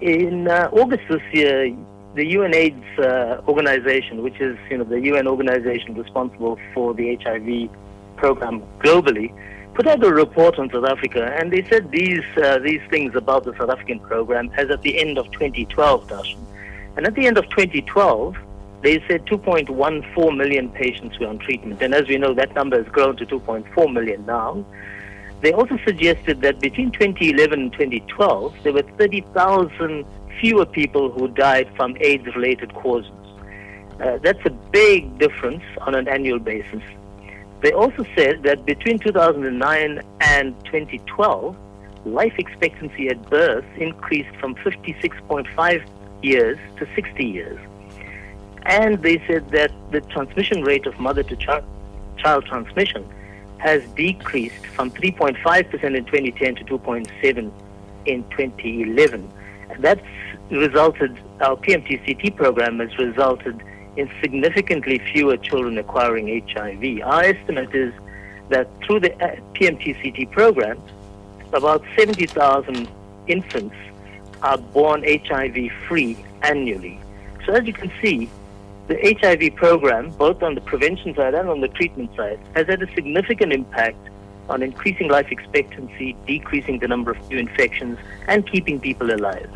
In uh, August this year, the UNAIDS uh, organization, which is you know the UN organization responsible for the HIV program globally, put out a report on South Africa, and they said these uh, these things about the South African program as at the end of 2012, Darshan. And at the end of 2012, they said 2.14 million patients were on treatment, and as we know, that number has grown to 2.4 million now. They also suggested that between 2011 and 2012, there were 30,000 fewer people who died from AIDS related causes. Uh, that's a big difference on an annual basis. They also said that between 2009 and 2012, life expectancy at birth increased from 56.5 years to 60 years. And they said that the transmission rate of mother to child, child transmission has decreased from 3.5% in 2010 to 2.7 in 2011. That's resulted, our PMTCT program has resulted in significantly fewer children acquiring HIV. Our estimate is that through the uh, PMTCT program, about 70,000 infants are born HIV free annually. So as you can see, the HIV program, both on the prevention side and on the treatment side, has had a significant impact on increasing life expectancy, decreasing the number of new infections, and keeping people alive.